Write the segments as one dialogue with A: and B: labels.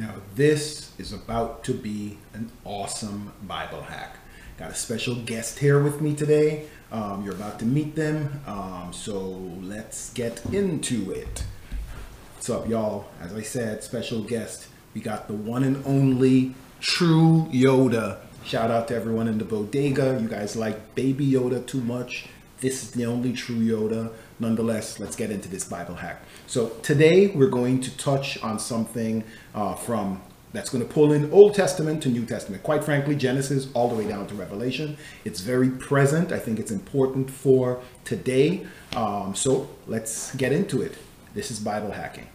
A: Now, this is about to be an awesome Bible hack. Got a special guest here with me today. Um, you're about to meet them, um, so let's get into it. What's up, y'all? As I said, special guest. We got the one and only True Yoda. Shout out to everyone in the bodega. You guys like Baby Yoda too much. This is the only true Yoda. Nonetheless, let's get into this Bible hack. So today we're going to touch on something uh, from that's going to pull in Old Testament to New Testament. Quite frankly, Genesis all the way down to Revelation. It's very present. I think it's important for today. Um, so let's get into it. This is Bible hacking.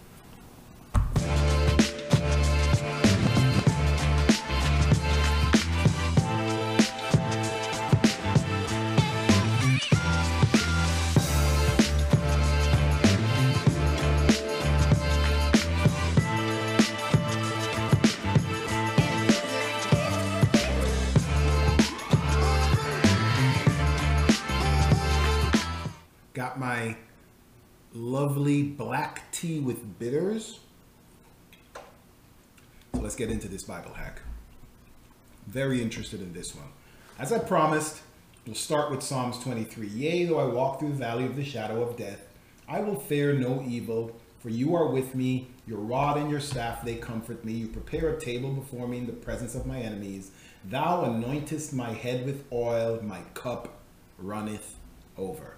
A: Lovely black tea with bitters. So let's get into this Bible hack. Very interested in this one. As I promised, we'll start with Psalms 23. Yea, though I walk through the valley of the shadow of death, I will fear no evil, for you are with me. Your rod and your staff, they comfort me. You prepare a table before me in the presence of my enemies. Thou anointest my head with oil, my cup runneth over.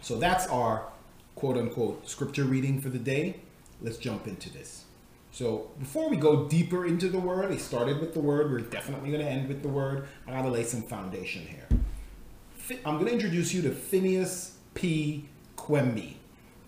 A: So that's our quote unquote scripture reading for the day. Let's jump into this. So before we go deeper into the word, I started with the word. We're definitely going to end with the word. I got to lay some foundation here. I'm going to introduce you to Phineas P. Quimby.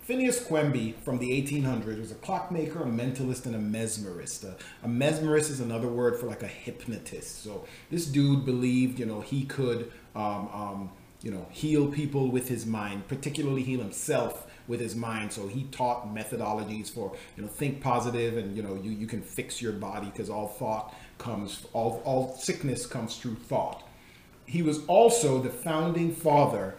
A: Phineas Quimby from the 1800s was a clockmaker, a mentalist, and a mesmerist. A, a, mesmerist is another word for like a hypnotist. So this dude believed, you know, he could um, um, you know, heal people with his mind, particularly heal himself with his mind. So he taught methodologies for, you know, think positive and, you know, you, you can fix your body because all thought comes, all, all sickness comes through thought. He was also the founding father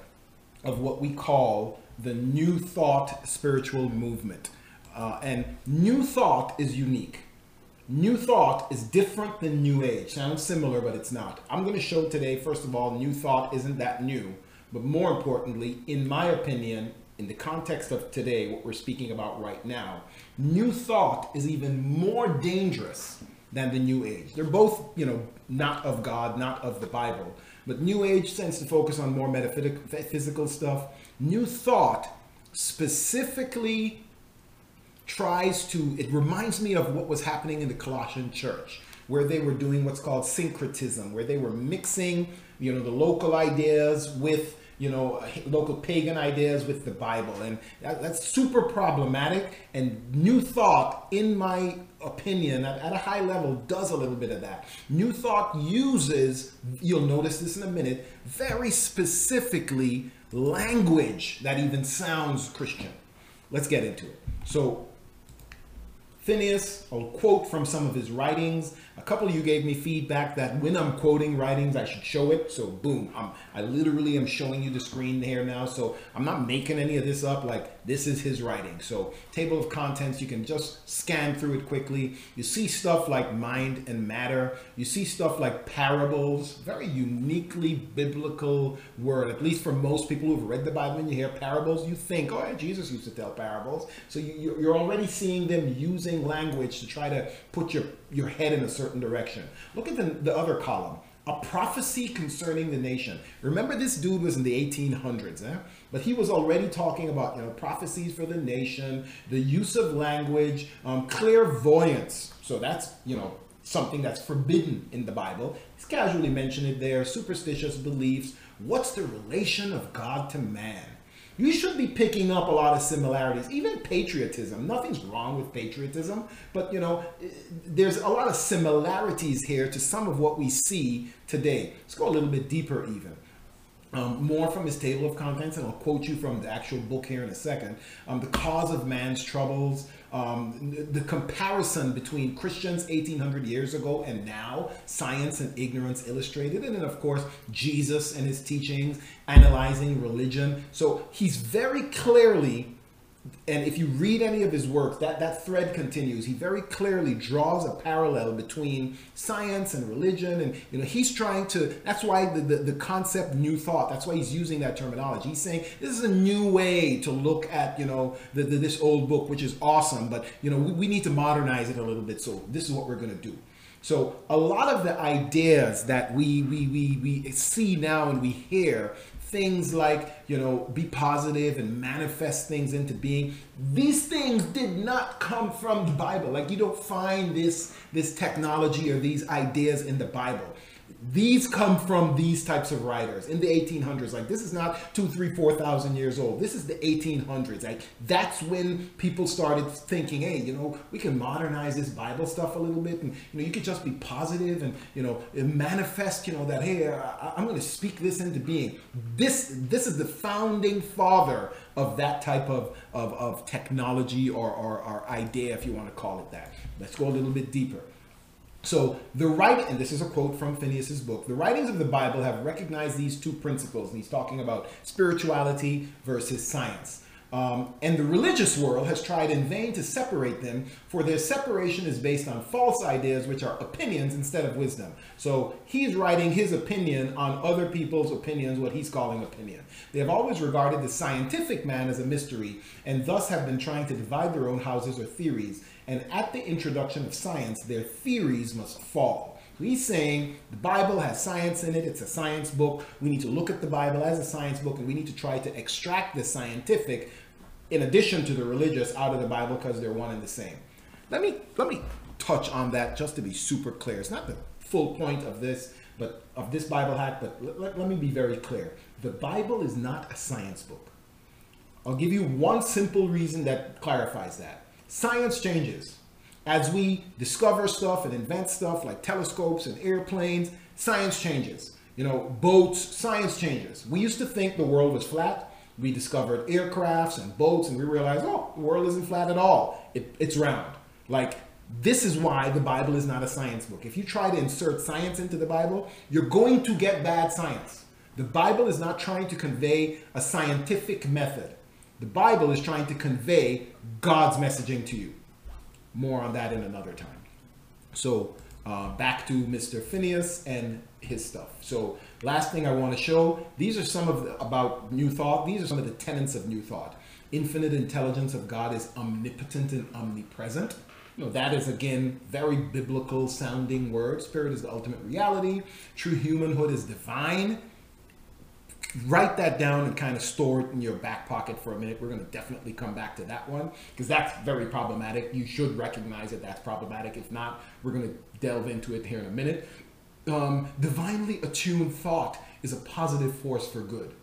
A: of what we call the New Thought spiritual movement. Uh, and New Thought is unique. New Thought is different than New Age. Sounds similar, but it's not. I'm going to show today, first of all, New Thought isn't that new. But more importantly, in my opinion, in the context of today, what we're speaking about right now, New Thought is even more dangerous than the New Age. They're both, you know, not of God, not of the Bible. But New Age tends to focus on more metaphysical stuff. New Thought specifically tries to, it reminds me of what was happening in the Colossian church, where they were doing what's called syncretism, where they were mixing, you know, the local ideas with, you know, uh, local pagan ideas with the Bible. And that, that's super problematic. And New Thought, in my opinion, at, at a high level, does a little bit of that. New Thought uses, you'll notice this in a minute, very specifically language that even sounds Christian. Let's get into it. So Phineas, I'll quote from some of his writings. A couple of you gave me feedback that when I'm quoting writings, I should show it. So boom, I'm, I literally am showing you the screen here now. So I'm not making any of this up. Like this is his writing. So table of contents, you can just scan through it quickly. You see stuff like mind and matter. You see stuff like parables, very uniquely biblical word. At least for most people who've read the Bible and you hear parables, you think, oh, yeah, Jesus used to tell parables. So you, you're already seeing them using language to try to put your, your head in a certain direction. Look at the, the other column. A prophecy concerning the nation. Remember, this dude was in the 1800s, eh? But he was already talking about you know prophecies for the nation, the use of language, um, clairvoyance. So that's you know something that's forbidden in the Bible. He's casually mentioned it there. Superstitious beliefs. What's the relation of God to man? you should be picking up a lot of similarities even patriotism nothing's wrong with patriotism but you know there's a lot of similarities here to some of what we see today let's go a little bit deeper even um, more from his table of contents, and I'll quote you from the actual book here in a second. Um, the cause of man's troubles, um, the comparison between Christians 1800 years ago and now, science and ignorance illustrated, and then, of course, Jesus and his teachings, analyzing religion. So he's very clearly and if you read any of his works, that, that thread continues. He very clearly draws a parallel between science and religion. And, you know, he's trying to, that's why the, the, the, concept new thought, that's why he's using that terminology. He's saying this is a new way to look at, you know, the, the this old book, which is awesome, but, you know, we, we need to modernize it a little bit. So this is what we're going to do. So a lot of the ideas that we, we, we, we see now and we hear things like, you know, be positive and manifest things into being. These things did not come from the Bible. Like you don't find this this technology or these ideas in the Bible these come from these types of writers in the 1800s like this is not two three four thousand years old. This is the 1800s like that's when people started thinking hey you know we can modernize this bible stuff a little bit. And you know you could just be positive and you know manifest you know that hey I, i'm going to speak this into being. This this is the founding father of that type of of, of technology or, or or idea if you want to call it that. Let's go a little bit deeper so the writing, and this is a quote from Phineas's book, the writings of the Bible have recognized these two principles. And he's talking about spirituality versus science. Um, and the religious world has tried in vain to separate them, for their separation is based on false ideas, which are opinions instead of wisdom. So he's writing his opinion on other people's opinions, what he's calling opinion. They have always regarded the scientific man as a mystery, and thus have been trying to divide their own houses or theories and at the introduction of science, their theories must fall. He's saying the Bible has science in it, it's a science book. We need to look at the Bible as a science book and we need to try to extract the scientific in addition to the religious out of the Bible because they're one and the same. Let me let me touch on that just to be super clear. It's not the full point of this, but of this Bible hack, but let, let me be very clear. The Bible is not a science book. I'll give you one simple reason that clarifies that science changes. As we discover stuff and invent stuff like telescopes and airplanes, science changes. You know, boats, science changes. We used to think the world was flat. We discovered aircrafts and boats, and we realized, oh, the world isn't flat at all. It, it's round. Like, this is why the Bible is not a science book. If you try to insert science into the Bible, you're going to get bad science. The Bible is not trying to convey a scientific method. The Bible is trying to convey God's messaging to you. More on that in another time. So uh, back to Mr. Phineas and his stuff. So last thing I want to show, these are some of the, about New Thought. These are some of the tenets of New Thought. Infinite intelligence of God is omnipotent and omnipresent. You know, that is again very biblical sounding word. Spirit is the ultimate reality. True humanhood is divine write that down and kind of store it in your back pocket for a minute. We're going to definitely come back to that one because that's very problematic. You should recognize that that's problematic. If not, we're going to delve into it here in a minute. Um, divinely attuned thought is a positive force for good.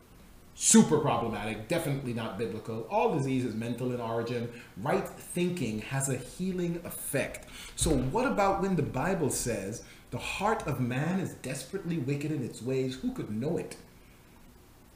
A: Super problematic, definitely not biblical. All disease is mental in origin. Right thinking has a healing effect. So, what about when the Bible says the heart of man is desperately wicked in its ways? Who could know it?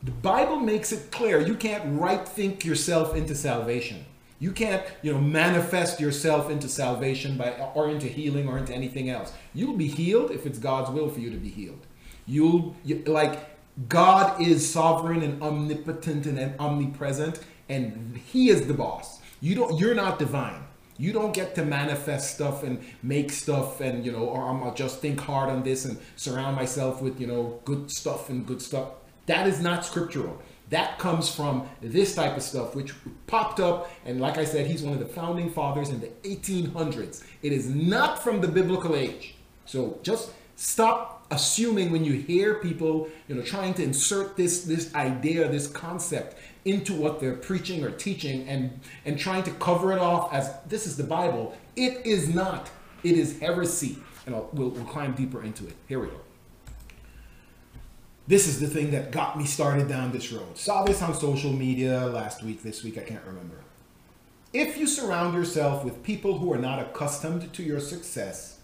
A: The Bible makes it clear you can't right think yourself into salvation. You can't, you know, manifest yourself into salvation by or into healing or into anything else. You'll be healed if it's God's will for you to be healed. You'll you, like God is sovereign and omnipotent and omnipresent and he is the boss. You don't you're not divine. You don't get to manifest stuff and make stuff and you know, or I'm gonna just think hard on this and surround myself with, you know, good stuff and good stuff. That is not scriptural. That comes from this type of stuff, which popped up. And like I said, he's one of the founding fathers in the 1800s. It is not from the biblical age. So just stop assuming when you hear people, you know, trying to insert this this idea, this concept into what they're preaching or teaching, and and trying to cover it off as this is the Bible. It is not. It is heresy. And I'll, we'll, we'll climb deeper into it. Here we go this is the thing that got me started down this road. Saw this on social media last week, this week, I can't remember. If you surround yourself with people who are not accustomed to your success,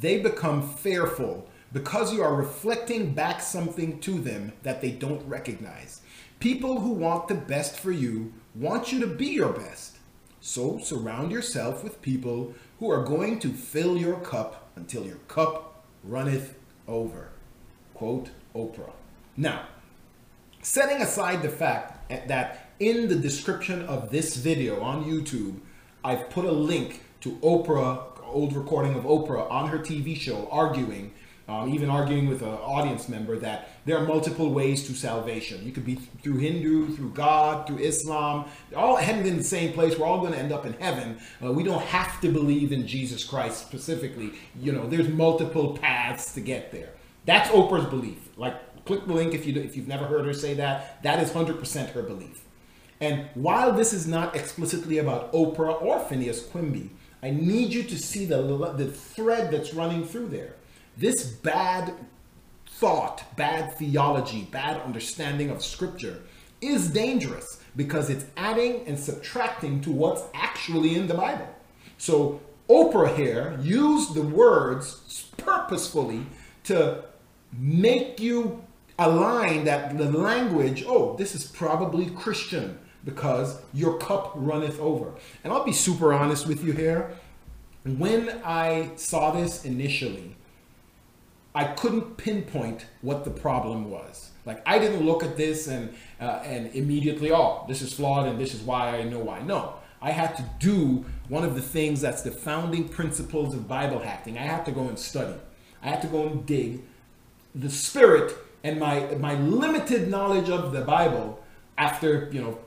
A: they become fearful because you are reflecting back something to them that they don't recognize. People who want the best for you want you to be your best. So surround yourself with people who are going to fill your cup until your cup runneth over. Quote Oprah. Now, setting aside the fact that in the description of this video on YouTube, I've put a link to Oprah, old recording of Oprah on her TV show, arguing, um, even arguing with an audience member, that there are multiple ways to salvation. You could be through Hindu, through God, through Islam. They're all heading in the same place. We're all going to end up in heaven. Uh, we don't have to believe in Jesus Christ specifically. You know, there's multiple paths to get there. That's Oprah's belief. Like, click the link if you if you've never heard her say that. That is 100% her belief. And while this is not explicitly about Oprah or Phineas Quimby, I need you to see the, the thread that's running through there. This bad thought, bad theology, bad understanding of scripture is dangerous because it's adding and subtracting to what's actually in the Bible. So Oprah here used the words purposefully to make you align that the language, oh, this is probably Christian because your cup runneth over. And I'll be super honest with you here. When I saw this initially, I couldn't pinpoint what the problem was. Like I didn't look at this and uh, and immediately, oh, this is flawed and this is why I know why. No, I had to do one of the things that's the founding principles of Bible hacking. I had to go and study. I had to go and dig the spirit and my my limited knowledge of the Bible after you know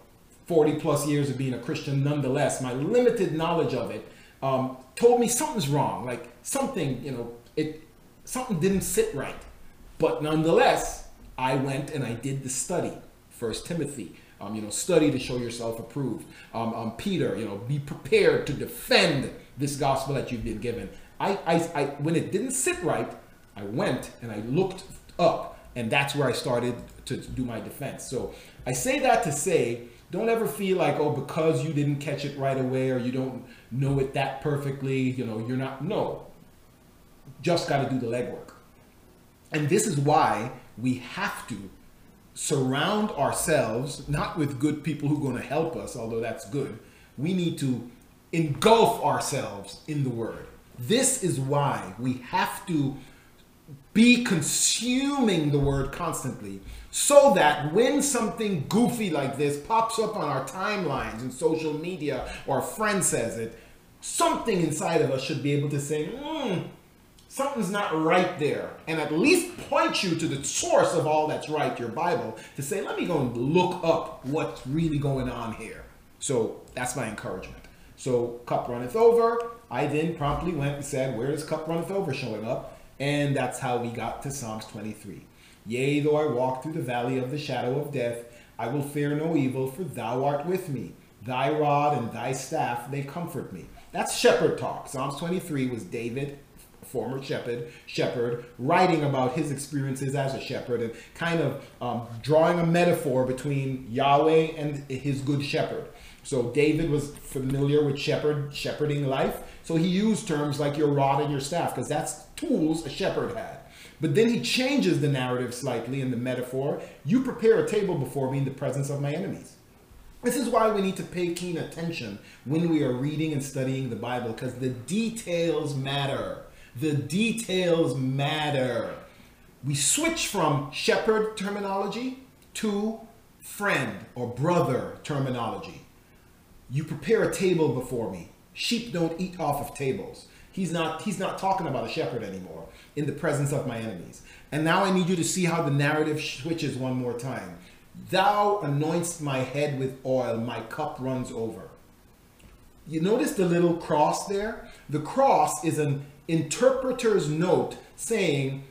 A: 40 plus years of being a Christian, nonetheless, my limited knowledge of it um, told me something's wrong. Like something, you know, it something didn't sit right. But nonetheless, I went and I did the study. First Timothy, um, you know, study to show yourself approved. Um, um, Peter, you know, be prepared to defend this gospel that you've been given. I, I, I, when it didn't sit right, I went and I looked up, and that's where I started to do my defense. So I say that to say, don't ever feel like, oh, because you didn't catch it right away or you don't know it that perfectly, you know, you're not. No, just got to do the legwork. And this is why we have to surround ourselves not with good people who are going to help us, although that's good. We need to engulf ourselves in the word. This is why we have to be consuming the word constantly so that when something goofy like this pops up on our timelines and social media or a friend says it, something inside of us should be able to say, hmm, something's not right there. And at least point you to the source of all that's right, your Bible, to say, let me go and look up what's really going on here. So that's my encouragement. So cup runneth over. I then promptly went and said, where is cup runneth over showing up? And that's how we got to Psalms 23. Yea, though I walk through the valley of the shadow of death, I will fear no evil, for thou art with me. Thy rod and thy staff, they comfort me. That's shepherd talk. Psalms 23 was David, former shepherd, shepherd, writing about his experiences as a shepherd and kind of um, drawing a metaphor between Yahweh and his good shepherd. So David was familiar with shepherd, shepherding life. So he used terms like your rod and your staff because that's tools a shepherd had. But then he changes the narrative slightly in the metaphor. You prepare a table before me in the presence of my enemies. This is why we need to pay keen attention when we are reading and studying the Bible because the details matter. The details matter. We switch from shepherd terminology to friend or brother terminology. You prepare a table before me. Sheep don't eat off of tables. He's not he's not talking about a shepherd anymore in the presence of my enemies. And now I need you to see how the narrative switches one more time. Thou anointst my head with oil, my cup runs over. You notice the little cross there? The cross is an interpreter's note saying,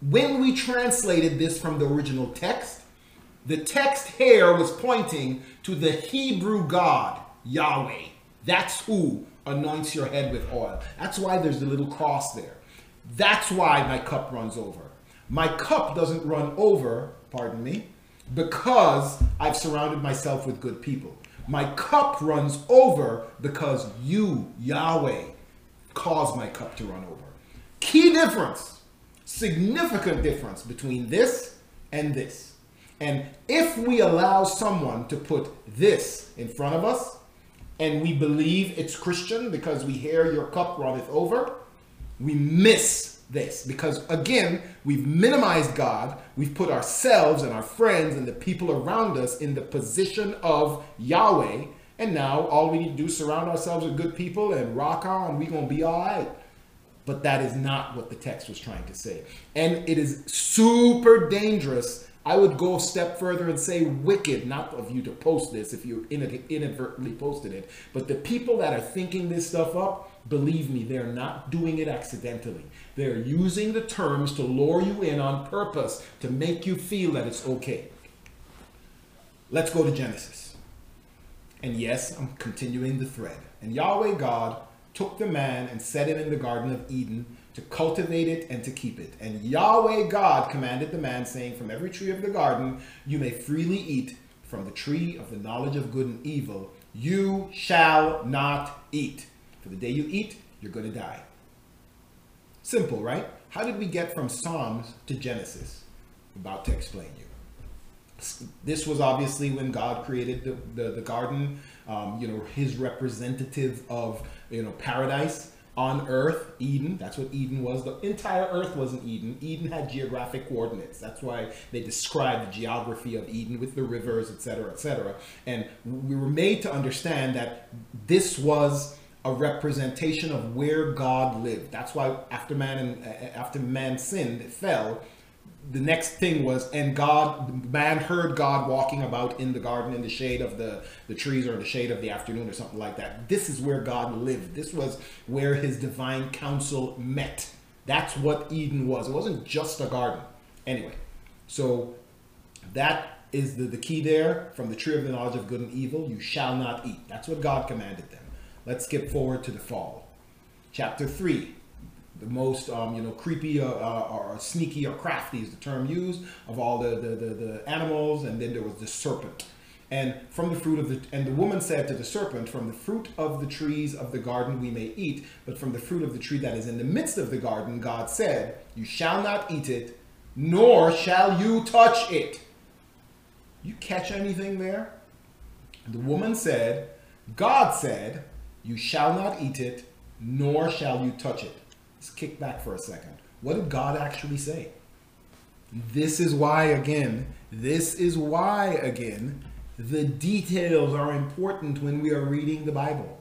A: when we translated this from the original text, the text here was pointing to the Hebrew God, Yahweh. That's who anoints your head with oil. That's why there's the little cross there. That's why my cup runs over. My cup doesn't run over, pardon me, because I've surrounded myself with good people. My cup runs over because you, Yahweh, caused my cup to run over. Key difference, significant difference between this and this. And if we allow someone to put this in front of us, and we believe it's Christian because we hear your cup runneth over, we miss this because again we've minimized god. We've put ourselves and our friends and the people around us in the position of yahweh. And now all we need to do is surround ourselves with good people and rock on. We're to be all right but that is not what the text was trying to say and it is super dangerous I would go a step further and say wicked, not of you to post this if you inadvertently posted it, but the people that are thinking this stuff up, believe me, they're not doing it accidentally. They're using the terms to lure you in on purpose to make you feel that it's okay. Let's go to Genesis. And yes, I'm continuing the thread. And Yahweh God took the man and set him in the Garden of Eden to cultivate it and to keep it. And Yahweh God commanded the man, saying, From every tree of the garden you may freely eat, from the tree of the knowledge of good and evil you shall not eat. For the day you eat, you're going to die. Simple, right? How did we get from Psalms to Genesis? About to explain you. This was obviously when God created the, the, the garden, um, you know, his representative of, you know, paradise on earth, Eden, that's what Eden was. The entire earth wasn't Eden. Eden had geographic coordinates. That's why they describe the geography of Eden with the rivers, etc., etc. And we were made to understand that this was a representation of where God lived. That's why after man and after man sinned, it fell, the next thing was, and God, man heard God walking about in the garden in the shade of the, the trees or the shade of the afternoon or something like that. This is where God lived. This was where his divine counsel met. That's what Eden was. It wasn't just a garden. Anyway, so that is the, the key there from the tree of the knowledge of good and evil. You shall not eat. That's what God commanded them. Let's skip forward to the fall. Chapter 3 the most um, you know creepy uh, uh, or sneaky or crafty is the term used of all the, the, the, the, animals and then there was the serpent. And from the fruit of the and the woman said to the serpent from the fruit of the trees of the garden we may eat but from the fruit of the tree that is in the midst of the garden god said you shall not eat it nor shall you touch it you catch anything there? The woman said god said you shall not eat it nor shall you touch it Let's kick back for a second. What did God actually say? This is why, again, this is why, again, the details are important when we are reading the Bible.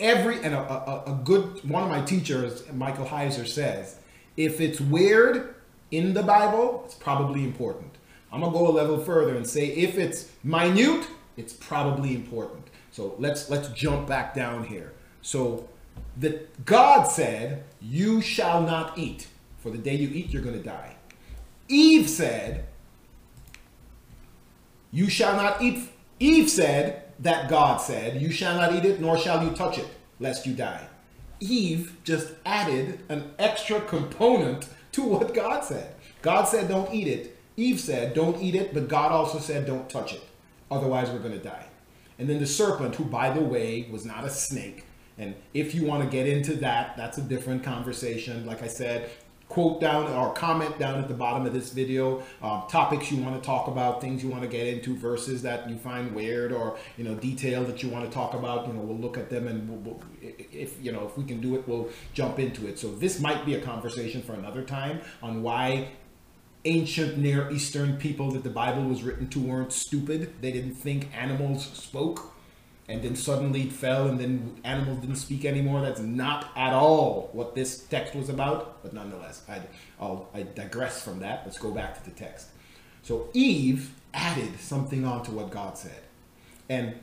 A: Every, and a, a, a good, one of my teachers, Michael Heiser, says, if it's weird in the Bible, it's probably important. I'm gonna go a level further and say if it's minute, it's probably important. So let's let's jump back down here. So that God said, You shall not eat, for the day you eat, you're going to die. Eve said, You shall not eat. Eve said that God said, You shall not eat it, nor shall you touch it, lest you die. Eve just added an extra component to what God said. God said, Don't eat it. Eve said, Don't eat it, but God also said, Don't touch it. Otherwise, we're going to die. And then the serpent, who, by the way, was not a snake, and if you want to get into that, that's a different conversation. Like I said, quote down or comment down at the bottom of this video um, topics you want to talk about things you want to get into verses that you find weird or you know detail that you want to talk about you know we'll look at them and we'll, we'll, if you know if we can do it we'll jump into it. So this might be a conversation for another time on why ancient near eastern people that the bible was written to weren't stupid. They didn't think animals spoke and then suddenly it fell and then animals didn't speak anymore. That's not at all what this text was about, but nonetheless, i will I digress from that. Let's go back to the text. So Eve added something on to what God said. And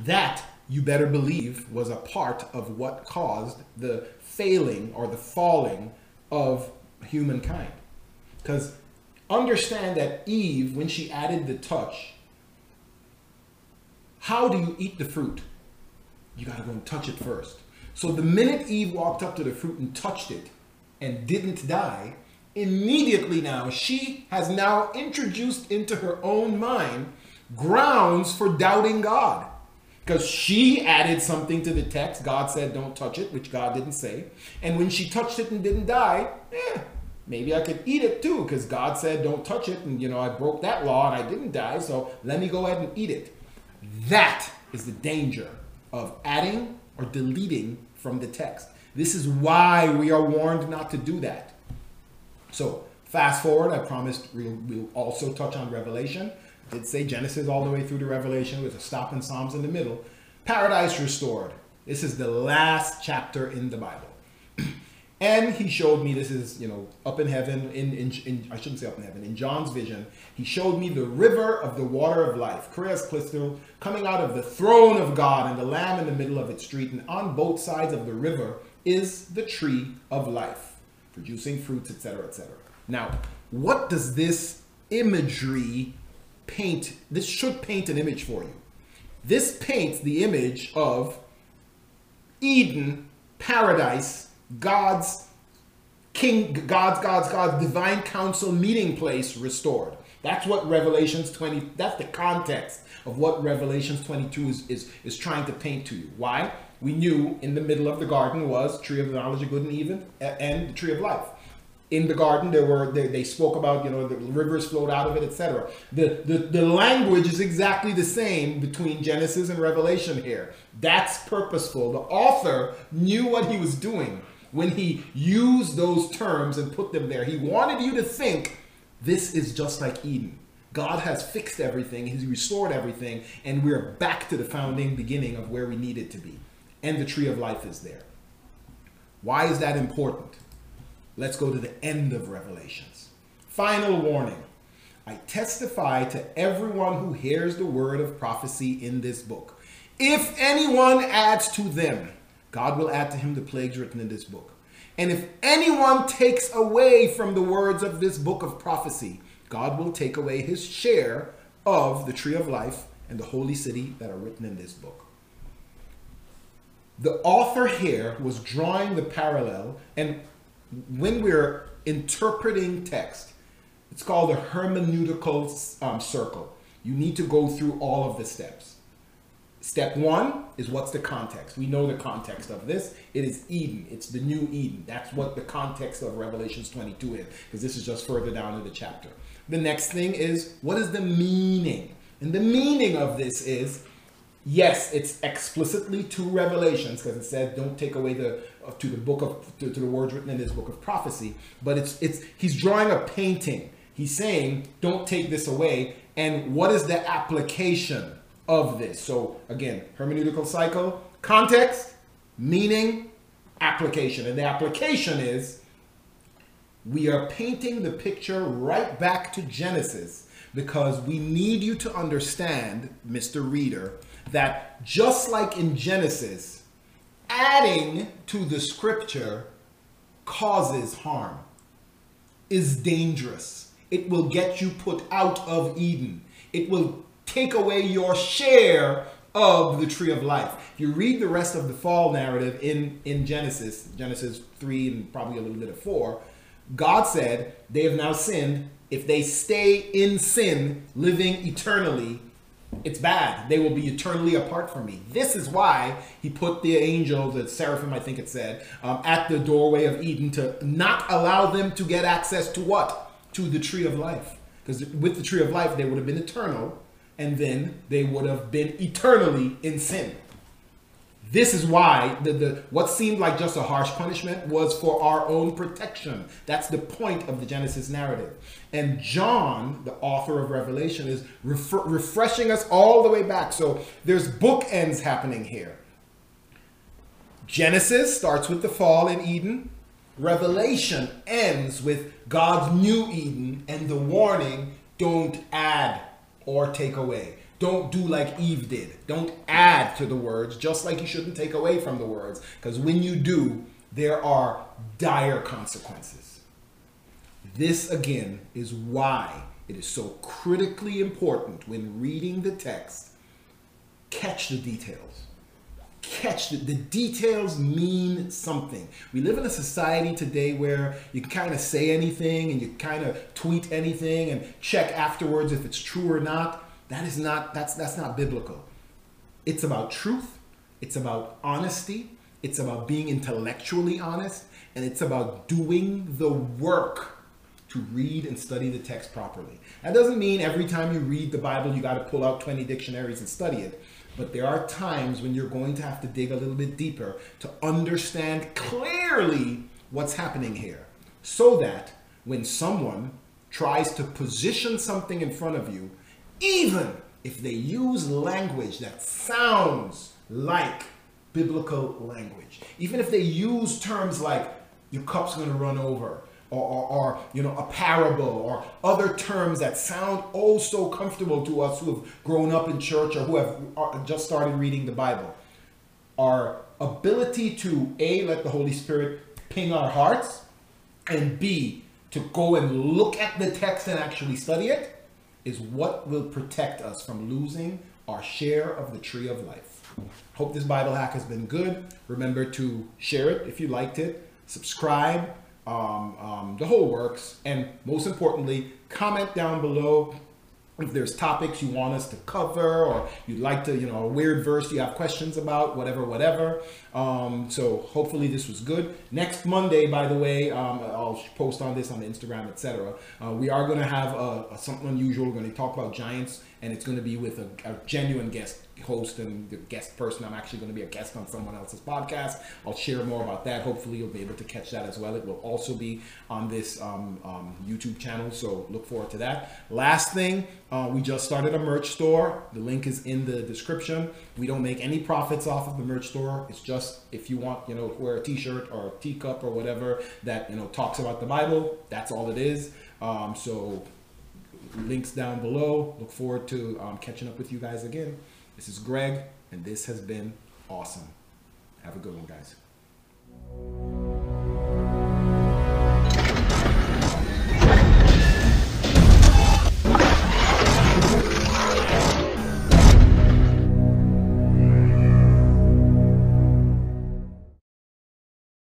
A: that, you better believe, was a part of what caused the failing or the falling of humankind. Because understand that Eve, when she added the touch, how do you eat the fruit? You got to go and touch it first. So the minute Eve walked up to the fruit and touched it and didn't die, immediately now she has now introduced into her own mind grounds for doubting God. Because she added something to the text. God said, don't touch it, which God didn't say. And when she touched it and didn't die, eh, maybe I could eat it too, because God said, don't touch it. And, you know, I broke that law and I didn't die, so let me go ahead and eat it. That is the danger of adding or deleting from the text. This is why we are warned not to do that. So fast forward, I promised we'll, we'll also touch on Revelation. I did say Genesis all the way through to Revelation with a stop in Psalms in the middle. Paradise restored. This is the last chapter in the Bible. And he showed me this is, you know, up in heaven, in, in, in, I shouldn't say up in heaven, in John's vision, he showed me the river of the water of life, Krias Clisto, coming out of the throne of God and the Lamb in the middle of its street. And on both sides of the river is the tree of life, producing fruits, etc., etc. Now, what does this imagery paint? This should paint an image for you. This paints the image of Eden, paradise, God's king, God's, God's, God's divine council meeting place restored. That's what Revelations 20, that's the context of what Revelations 22 is, is, is trying to paint to you. Why? We knew in the middle of the garden was tree of the knowledge of good and evil and the tree of life in the garden there were they, they, spoke about you know the rivers flowed out of it etc the, the the language is exactly the same between genesis and revelation here that's purposeful the author knew what he was doing when he used those terms and put them there he wanted you to think this is just like eden god has fixed everything he's restored everything and we're back to the founding beginning of where we needed to be and the tree of life is there why is that important Let's go to the end of Revelations. Final warning. I testify to everyone who hears the word of prophecy in this book. If anyone adds to them, God will add to him the plagues written in this book. And if anyone takes away from the words of this book of prophecy, God will take away his share of the tree of life and the holy city that are written in this book. The author here was drawing the parallel, and when we're interpreting text, it's called a hermeneutical um, circle. You need to go through all of the steps. Step one is what's the context? We know the context of this. It is Eden. It's the new Eden. That's what the context of Revelations 22 is, because this is just further down in the chapter. The next thing is what is the meaning? And the meaning of this is yes, it's explicitly to Revelations because it says don't take away the uh, to the book of to, to, the words written in this book of prophecy. But it's it's he's drawing a painting. He's saying don't take this away. And what is the application of this? So again, hermeneutical cycle, context, meaning, application, and the application is we are painting the picture right back to Genesis because we need you to understand, Mr. Reader, that just like in Genesis, adding to the scripture causes harm, is dangerous. It will get you put out of Eden. It will take away your share of the tree of life. If you read the rest of the fall narrative in, in Genesis, Genesis 3 and probably a little bit of 4, God said they have now sinned. If they stay in sin, living eternally, it's bad. They will be eternally apart from me. This is why he put the angel, the seraphim, I think it said, um, at the doorway of Eden to not allow them to get access to what? To the tree of life. Because with the tree of life, they would have been eternal, and then they would have been eternally in sin. This is why the, the what seemed like just a harsh punishment was for our own protection. That's the point of the Genesis narrative. And John, the author of Revelation, is refreshing us all the way back. So there's bookends happening here. Genesis starts with the fall in Eden. Revelation ends with God's new Eden and the warning don't add or take away. Don't do like Eve did. Don't add to the words, just like you shouldn't take away from the words. Because when you do, there are dire consequences. This, again, is why it is so critically important when reading the text. Catch the details. Catch the, the details mean something. We live in a society today where you can kind of say anything and you kind of tweet anything and check afterwards if it's true or not. That is not that's that's not biblical. It's about truth, it's about honesty, it's about being intellectually honest, and it's about doing the work to read and study the text properly. That doesn't mean every time you read the Bible you got to pull out 20 dictionaries and study it. But there are times when you're going to have to dig a little bit deeper to understand clearly what's happening here so that when someone tries to position something in front of you, even if they use language that sounds like biblical language, even if they use terms like your cup's going to run over, or, or, or, you know a parable or other terms that sound oh so comfortable to us who have grown up in church or who have uh, just started reading the bible. Our ability to a let the holy spirit ping our hearts and b to go and look at the text and actually study it is what will protect us from losing our share of the tree of life. Hope this bible hack has been good. Remember to share it if you liked it. Subscribe um, um, the whole works. And most importantly, comment down below if there's topics you want us to cover or you'd like to, you know, a weird verse you have questions about, whatever, whatever. Um, so hopefully this was good. Next Monday, by the way, um, I'll post on this on Instagram, etc. Uh, we are going to have a, something unusual. We're going to talk about Giants, and it's going to be with a, a genuine guest host and the guest person. I'm actually going to be a guest on someone else's podcast. I'll share more about that. Hopefully, you'll be able to catch that as well. It will also be on this um, um, YouTube channel, so look forward to that. Last thing, uh, we just started a merch store. The link is in the description. We don't make any profits off of the merch store. It's just if you want, you know, wear a T-shirt or a teacup or whatever that you know talks about the Bible. That's all it is. Um, so links down below. Look forward to um, catching up with you guys again. This is Greg, and this has been awesome. Have a good one, guys.